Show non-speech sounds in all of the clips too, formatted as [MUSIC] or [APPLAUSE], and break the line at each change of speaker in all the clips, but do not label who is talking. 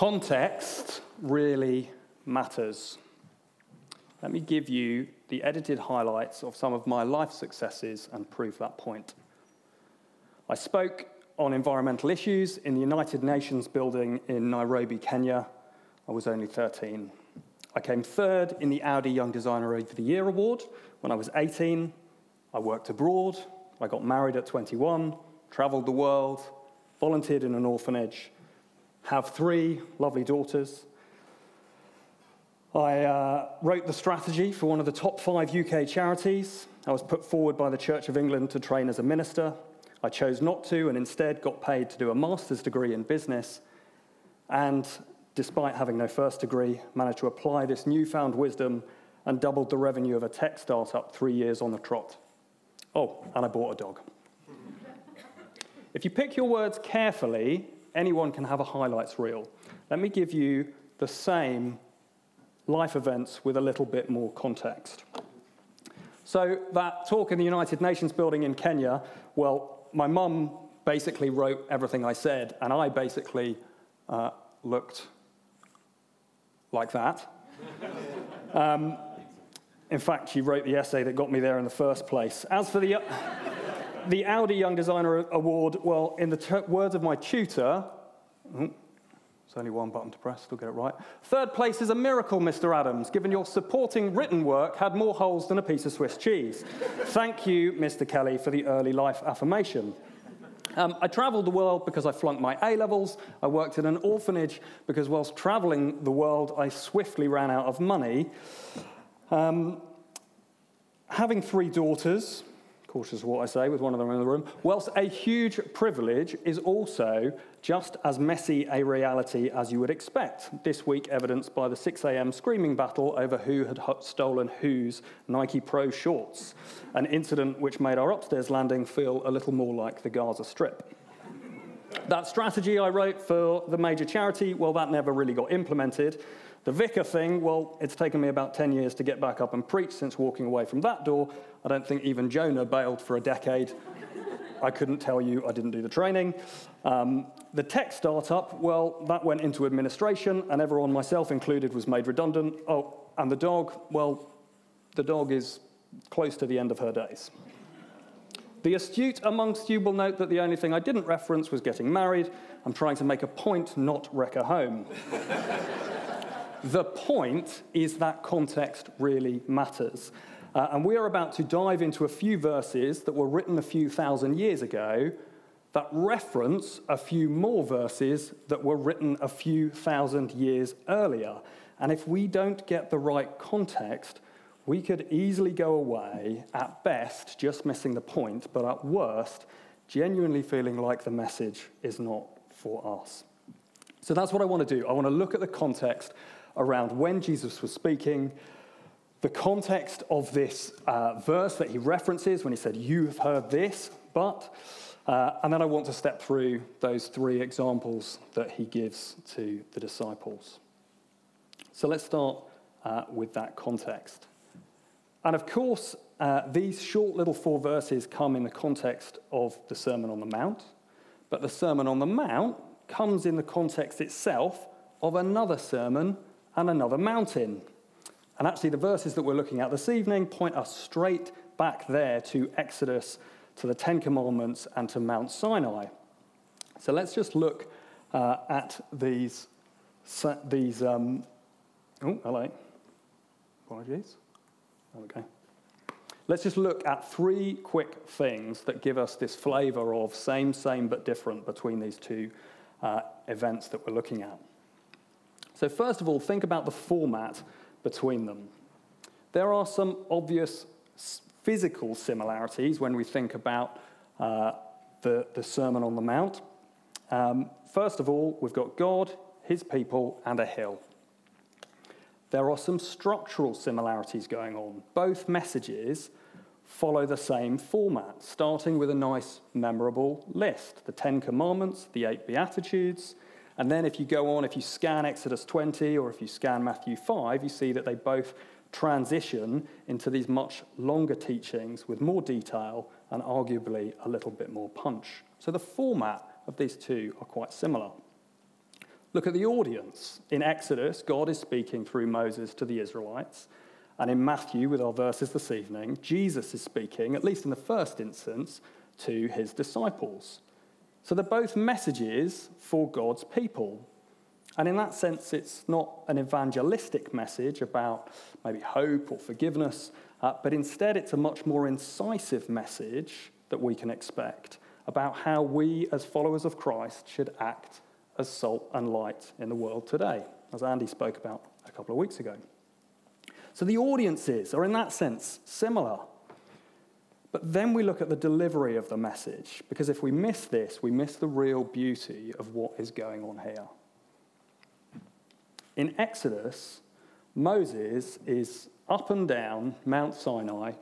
Context really matters. Let me give you the edited highlights of some of my life successes and prove that point. I spoke on environmental issues in the United Nations building in Nairobi, Kenya. I was only 13. I came third in the Audi Young Designer of the Year award when I was 18. I worked abroad. I got married at 21, traveled the world, volunteered in an orphanage, have three lovely daughters. I uh, wrote the strategy for one of the top five UK charities. I was put forward by the Church of England to train as a minister. I chose not to and instead got paid to do a master's degree in business. And despite having no first degree, managed to apply this newfound wisdom and doubled the revenue of a tech startup three years on the trot. Oh, and I bought a dog. if you pick your words carefully, anyone can have a highlights reel. Let me give you the same life events with a little bit more context. So, that talk in the United Nations building in Kenya, well, my mum basically wrote everything I said, and I basically uh, looked like that. [LAUGHS] um, in fact, she wrote the essay that got me there in the first place. As for the, [LAUGHS] the Audi Young Designer Award, well, in the t- words of my tutor, it's only one button to press, still get it right. Third place is a miracle, Mr. Adams, given your supporting written work had more holes than a piece of Swiss cheese. Thank you, Mr. Kelly, for the early life affirmation. Um, I travelled the world because I flunked my A levels. I worked in an orphanage because, whilst travelling the world, I swiftly ran out of money. Um, having three daughters, cautious what I say with one of them in the room, whilst a huge privilege is also just as messy a reality as you would expect. This week, evidenced by the 6 a.m. screaming battle over who had stolen whose Nike Pro shorts, an incident which made our upstairs landing feel a little more like the Gaza Strip. That strategy I wrote for the major charity, well, that never really got implemented. The vicar thing, well, it's taken me about 10 years to get back up and preach since walking away from that door. I don't think even Jonah bailed for a decade. I couldn't tell you I didn't do the training. Um, the tech startup, well, that went into administration, and everyone, myself included, was made redundant. Oh, and the dog, well, the dog is close to the end of her days. The astute amongst you will note that the only thing I didn't reference was getting married. I'm trying to make a point, not wreck a home. [LAUGHS] The point is that context really matters. Uh, and we are about to dive into a few verses that were written a few thousand years ago that reference a few more verses that were written a few thousand years earlier. And if we don't get the right context, we could easily go away, at best, just missing the point, but at worst, genuinely feeling like the message is not for us. So that's what I want to do. I want to look at the context around when Jesus was speaking, the context of this uh, verse that he references when he said, You have heard this, but, uh, and then I want to step through those three examples that he gives to the disciples. So let's start uh, with that context. And of course, uh, these short little four verses come in the context of the Sermon on the Mount, but the Sermon on the Mount comes in the context itself of another sermon and another mountain. And actually, the verses that we're looking at this evening point us straight back there to Exodus, to the Ten Commandments, and to Mount Sinai. So let's just look uh, at these. these um, oh, hello. Apologies. Okay. Let's just look at three quick things that give us this flavor of same, same, but different between these two uh, events that we're looking at. So, first of all, think about the format between them. There are some obvious physical similarities when we think about uh, the, the Sermon on the Mount. Um, first of all, we've got God, his people, and a hill. There are some structural similarities going on. Both messages follow the same format, starting with a nice, memorable list the Ten Commandments, the eight Beatitudes, and then if you go on, if you scan Exodus 20 or if you scan Matthew 5, you see that they both transition into these much longer teachings with more detail and arguably a little bit more punch. So the format of these two are quite similar. Look at the audience. In Exodus, God is speaking through Moses to the Israelites. And in Matthew, with our verses this evening, Jesus is speaking, at least in the first instance, to his disciples. So they're both messages for God's people. And in that sense, it's not an evangelistic message about maybe hope or forgiveness, uh, but instead it's a much more incisive message that we can expect about how we, as followers of Christ, should act as salt and light in the world today, as Andy spoke about a couple of weeks ago. So the audiences are, in that sense, similar. But then we look at the delivery of the message, because if we miss this, we miss the real beauty of what is going on here. In Exodus, Moses is up and down Mount Sinai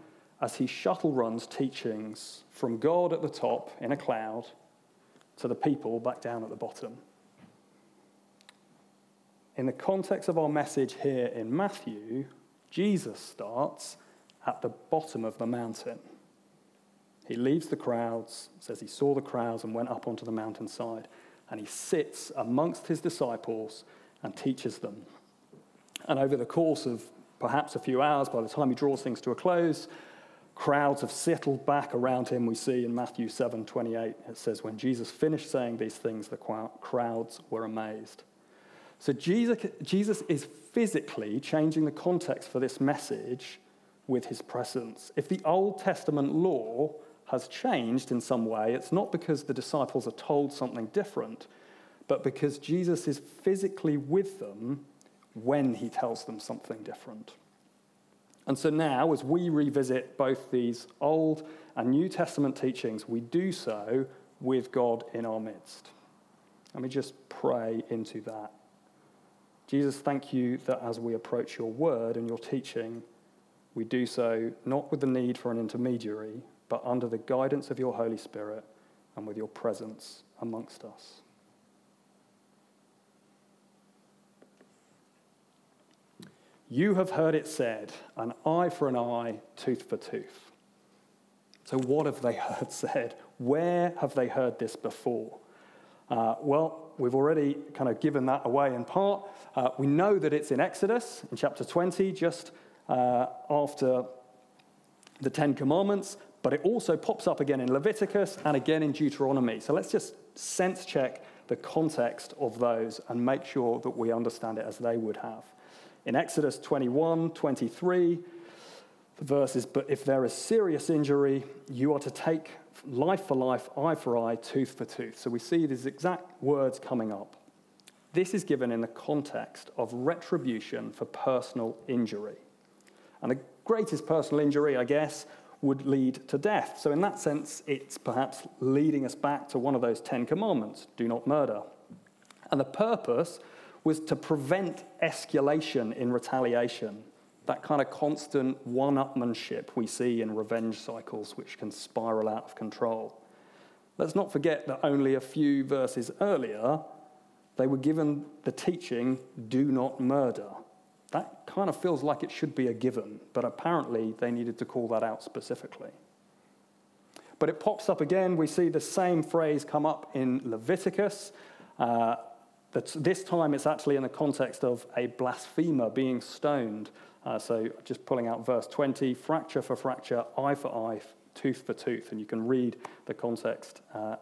as he shuttle runs teachings from God at the top in a cloud to the people back down at the bottom. In the context of our message here in Matthew, Jesus starts at the bottom of the mountain. He leaves the crowds, says he saw the crowds and went up onto the mountainside, and he sits amongst his disciples and teaches them. And over the course of perhaps a few hours, by the time he draws things to a close, crowds have settled back around him. We see in Matthew 7 28, it says, When Jesus finished saying these things, the crowds were amazed. So Jesus, Jesus is physically changing the context for this message with his presence. If the Old Testament law has changed in some way, it's not because the disciples are told something different, but because Jesus is physically with them when he tells them something different. And so now, as we revisit both these Old and New Testament teachings, we do so with God in our midst. Let me just pray into that. Jesus, thank you that as we approach your word and your teaching, we do so not with the need for an intermediary, but under the guidance of your Holy Spirit and with your presence amongst us. You have heard it said, an eye for an eye, tooth for tooth. So, what have they [LAUGHS] heard said? Where have they heard this before? Uh, well, we've already kind of given that away in part. Uh, we know that it's in Exodus, in chapter 20, just uh, after the Ten Commandments, but it also pops up again in Leviticus and again in Deuteronomy. So let's just sense check the context of those and make sure that we understand it as they would have. In Exodus 21 23, the verse is, But if there is serious injury, you are to take life for life, eye for eye, tooth for tooth. So we see these exact words coming up. This is given in the context of retribution for personal injury. And the greatest personal injury, I guess, would lead to death. So, in that sense, it's perhaps leading us back to one of those Ten Commandments do not murder. And the purpose was to prevent escalation in retaliation, that kind of constant one upmanship we see in revenge cycles, which can spiral out of control. Let's not forget that only a few verses earlier, they were given the teaching do not murder. That kind of feels like it should be a given, but apparently they needed to call that out specifically. But it pops up again. We see the same phrase come up in Leviticus. Uh, this time it's actually in the context of a blasphemer being stoned. Uh, so just pulling out verse 20 fracture for fracture, eye for eye, tooth for tooth. And you can read the context uh,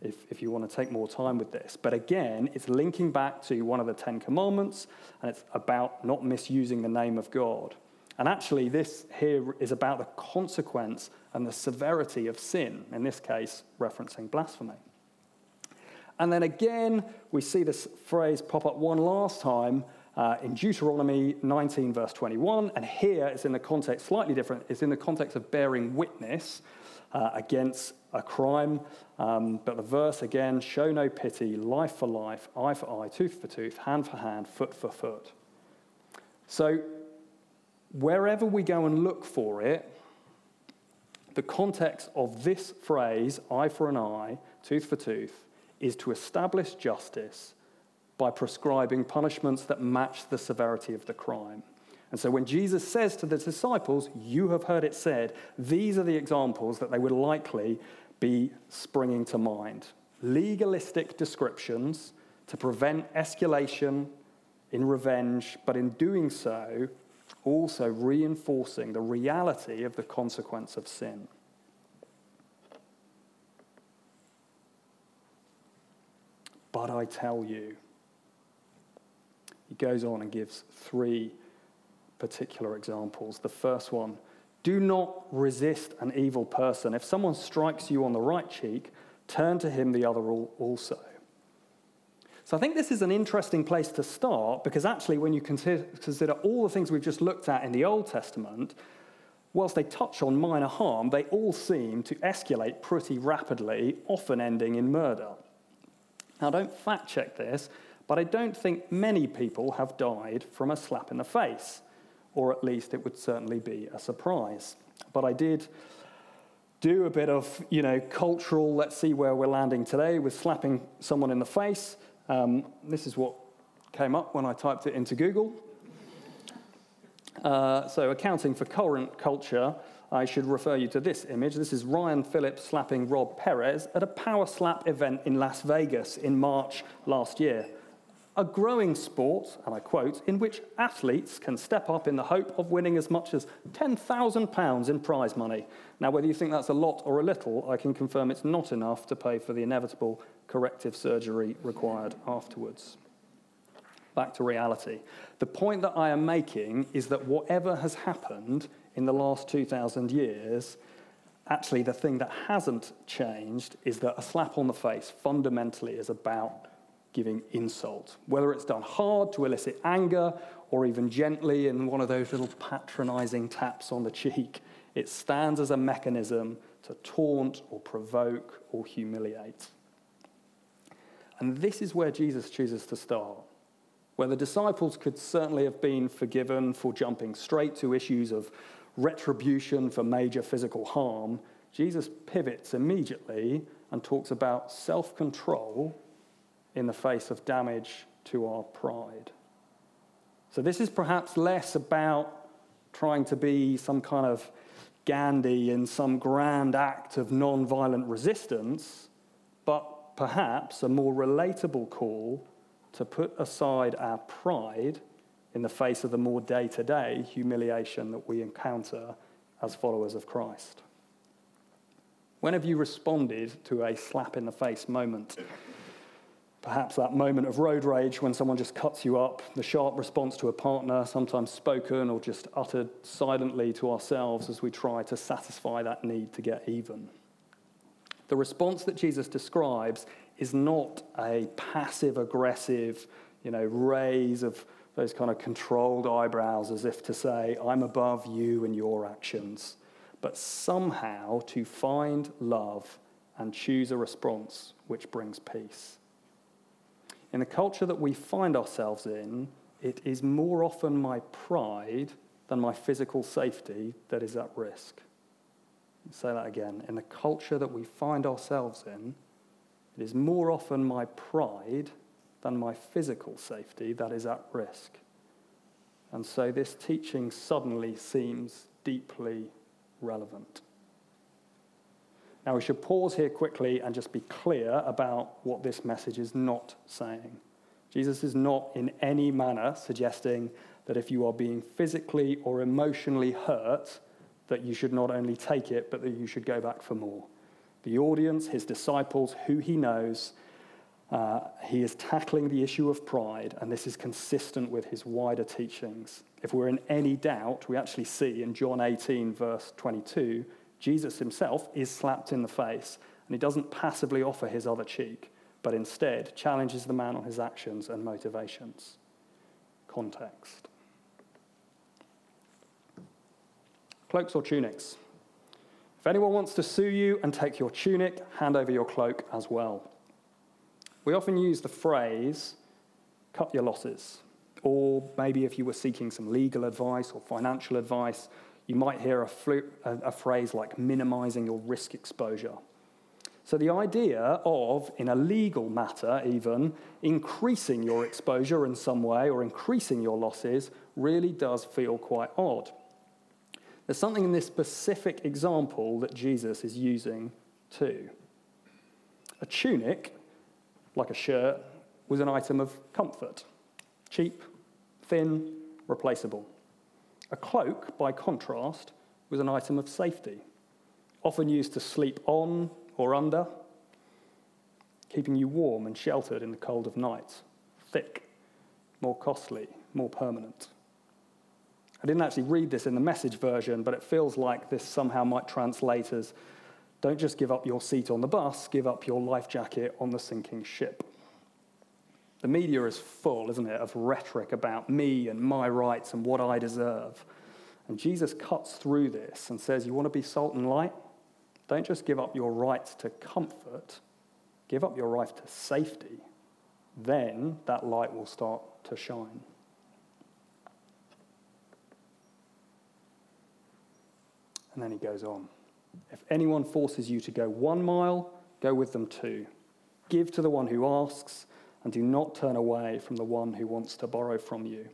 if, if you want to take more time with this. But again, it's linking back to one of the Ten Commandments, and it's about not misusing the name of God. And actually, this here is about the consequence and the severity of sin, in this case, referencing blasphemy. And then again, we see this phrase pop up one last time uh, in Deuteronomy 19, verse 21. And here it's in the context slightly different. It's in the context of bearing witness uh, against a crime. Um, but the verse again show no pity, life for life, eye for eye, tooth for tooth, hand for hand, foot for foot. So, wherever we go and look for it, the context of this phrase, eye for an eye, tooth for tooth, is to establish justice by prescribing punishments that match the severity of the crime. And so when Jesus says to the disciples, You have heard it said, these are the examples that they would likely be springing to mind. Legalistic descriptions to prevent escalation in revenge, but in doing so, also reinforcing the reality of the consequence of sin. But I tell you, he goes on and gives three particular examples. The first one do not resist an evil person. If someone strikes you on the right cheek, turn to him the other also. So I think this is an interesting place to start because actually, when you consider all the things we've just looked at in the Old Testament, whilst they touch on minor harm, they all seem to escalate pretty rapidly, often ending in murder. Now, don't fact check this, but I don't think many people have died from a slap in the face, or at least it would certainly be a surprise. But I did do a bit of, you know, cultural, let's see where we're landing today with slapping someone in the face. Um, this is what came up when I typed it into Google. Uh, so, accounting for current culture, I should refer you to this image. This is Ryan Phillips slapping Rob Perez at a power slap event in Las Vegas in March last year. A growing sport, and I quote, in which athletes can step up in the hope of winning as much as £10,000 in prize money. Now, whether you think that's a lot or a little, I can confirm it's not enough to pay for the inevitable corrective surgery required afterwards. Back to reality. The point that I am making is that whatever has happened in the last 2,000 years, actually, the thing that hasn't changed is that a slap on the face fundamentally is about giving insult. Whether it's done hard to elicit anger or even gently in one of those little patronizing taps on the cheek, it stands as a mechanism to taunt or provoke or humiliate. And this is where Jesus chooses to start where the disciples could certainly have been forgiven for jumping straight to issues of retribution for major physical harm, Jesus pivots immediately and talks about self control in the face of damage to our pride. So, this is perhaps less about trying to be some kind of Gandhi in some grand act of non violent resistance, but perhaps a more relatable call to put aside our pride in the face of the more day to day humiliation that we encounter as followers of Christ. When have you responded to a slap in the face moment? Perhaps that moment of road rage when someone just cuts you up, the sharp response to a partner, sometimes spoken or just uttered silently to ourselves as we try to satisfy that need to get even. The response that Jesus describes is not a passive aggressive, you know, raise of those kind of controlled eyebrows as if to say, I'm above you and your actions, but somehow to find love and choose a response which brings peace. In the culture that we find ourselves in, it is more often my pride than my physical safety that is at risk. I'll say that again. In the culture that we find ourselves in, it is more often my pride than my physical safety that is at risk. And so this teaching suddenly seems deeply relevant. Now, we should pause here quickly and just be clear about what this message is not saying. Jesus is not in any manner suggesting that if you are being physically or emotionally hurt, that you should not only take it, but that you should go back for more. The audience, his disciples, who he knows, uh, he is tackling the issue of pride, and this is consistent with his wider teachings. If we're in any doubt, we actually see in John 18, verse 22, Jesus himself is slapped in the face, and he doesn't passively offer his other cheek, but instead challenges the man on his actions and motivations. Context. Cloaks or tunics? If anyone wants to sue you and take your tunic, hand over your cloak as well. We often use the phrase, cut your losses. Or maybe if you were seeking some legal advice or financial advice, you might hear a, a, a phrase like minimizing your risk exposure. So, the idea of, in a legal matter even, increasing your exposure in some way or increasing your losses really does feel quite odd. There's something in this specific example that Jesus is using too. A tunic like a shirt, was an item of comfort cheap, thin, replaceable. A cloak, by contrast, was an item of safety, often used to sleep on or under, keeping you warm and sheltered in the cold of night. Thick, more costly, more permanent. I didn't actually read this in the message version, but it feels like this somehow might translate as don't just give up your seat on the bus, give up your life jacket on the sinking ship. The media is full, isn't it, of rhetoric about me and my rights and what I deserve. And Jesus cuts through this and says, You want to be salt and light? Don't just give up your right to comfort, give up your right to safety. Then that light will start to shine. And then he goes on. If anyone forces you to go one mile, go with them two. Give to the one who asks, and do not turn away from the one who wants to borrow from you.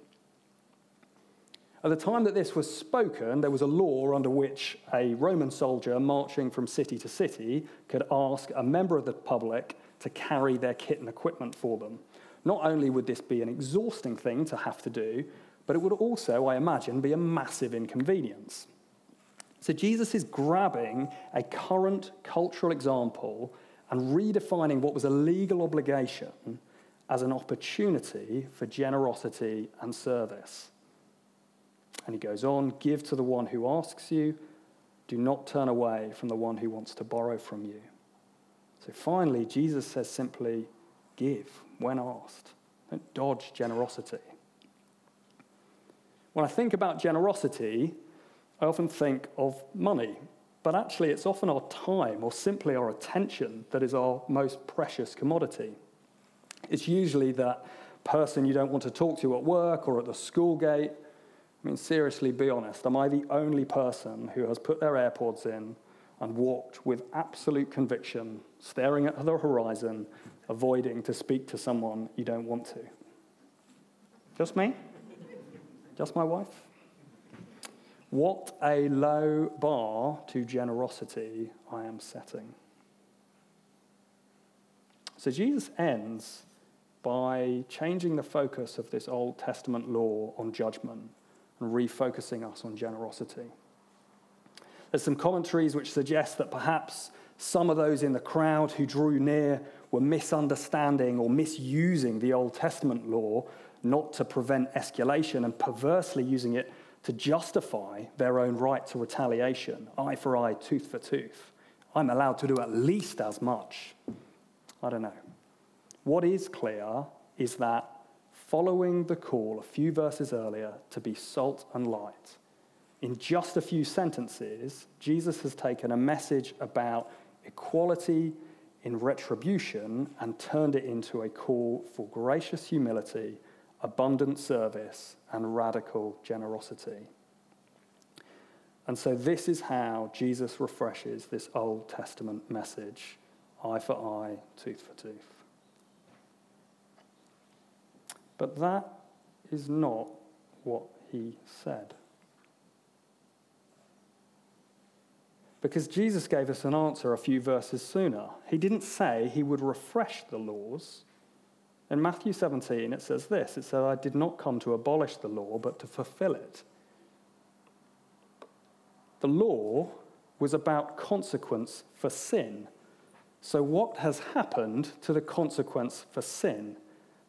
At the time that this was spoken, there was a law under which a Roman soldier marching from city to city could ask a member of the public to carry their kit and equipment for them. Not only would this be an exhausting thing to have to do, but it would also, I imagine, be a massive inconvenience. So Jesus is grabbing a current cultural example and redefining what was a legal obligation as an opportunity for generosity and service. And he goes on give to the one who asks you, do not turn away from the one who wants to borrow from you. So finally, Jesus says simply, give when asked. Don't dodge generosity. When I think about generosity, I often think of money, but actually, it's often our time or simply our attention that is our most precious commodity. It's usually that person you don't want to talk to at work or at the school gate. I mean, seriously, be honest. Am I the only person who has put their AirPods in and walked with absolute conviction, staring at the horizon, avoiding to speak to someone you don't want to? Just me? Just my wife? What a low bar to generosity I am setting. So Jesus ends by changing the focus of this Old Testament law on judgment and refocusing us on generosity. There's some commentaries which suggest that perhaps some of those in the crowd who drew near were misunderstanding or misusing the Old Testament law not to prevent escalation and perversely using it to justify their own right to retaliation eye for eye, tooth for tooth. I'm allowed to do at least as much. I don't know. What is clear is that following the call a few verses earlier to be salt and light, in just a few sentences, Jesus has taken a message about equality in retribution and turned it into a call for gracious humility abundant service, and radical generosity. And so, this is how Jesus refreshes this Old Testament message eye for eye, tooth for tooth. But that is not what he said. Because Jesus gave us an answer a few verses sooner. He didn't say he would refresh the laws, in Matthew 17, it says this it says, I did not come to abolish the law, but to fulfill it. The law was about consequence for sin. So, what has happened to the consequence for sin?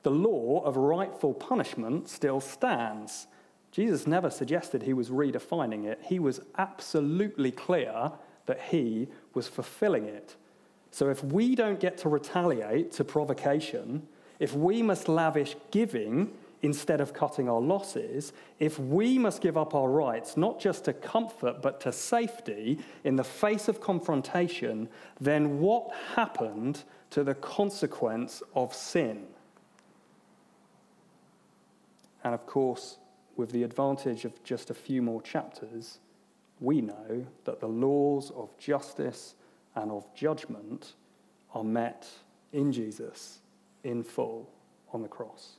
The law of rightful punishment still stands. Jesus never suggested he was redefining it. He was absolutely clear that he was fulfilling it. So, if we don't get to retaliate to provocation, if we must lavish giving instead of cutting our losses, if we must give up our rights, not just to comfort, but to safety in the face of confrontation, then what happened to the consequence of sin? And of course, with the advantage of just a few more chapters, we know that the laws of justice and of judgment are met in Jesus in full on the cross.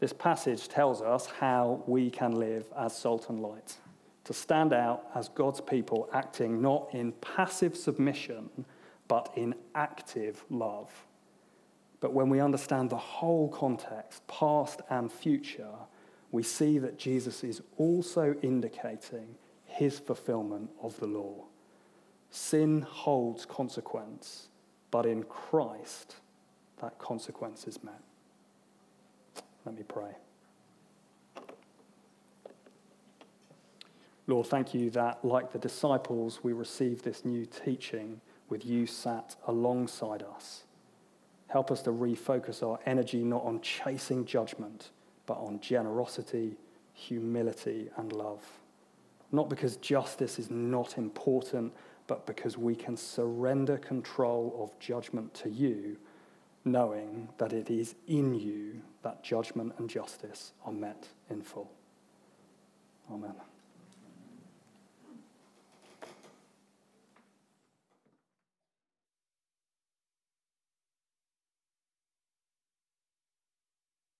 This passage tells us how we can live as salt and light, to stand out as God's people acting not in passive submission, but in active love, But when we understand the whole context, past and future, we see that Jesus is also indicating his fulfillment of the law. Sin holds consequence, but in Christ, that consequence is met. Let me pray. Lord, thank you that, like the disciples, we receive this new teaching with you sat alongside us. Help us to refocus our energy not on chasing judgment, but on generosity, humility, and love. Not because justice is not important, but because we can surrender control of judgment to you, knowing that it is in you that judgment and justice are met in full. Amen.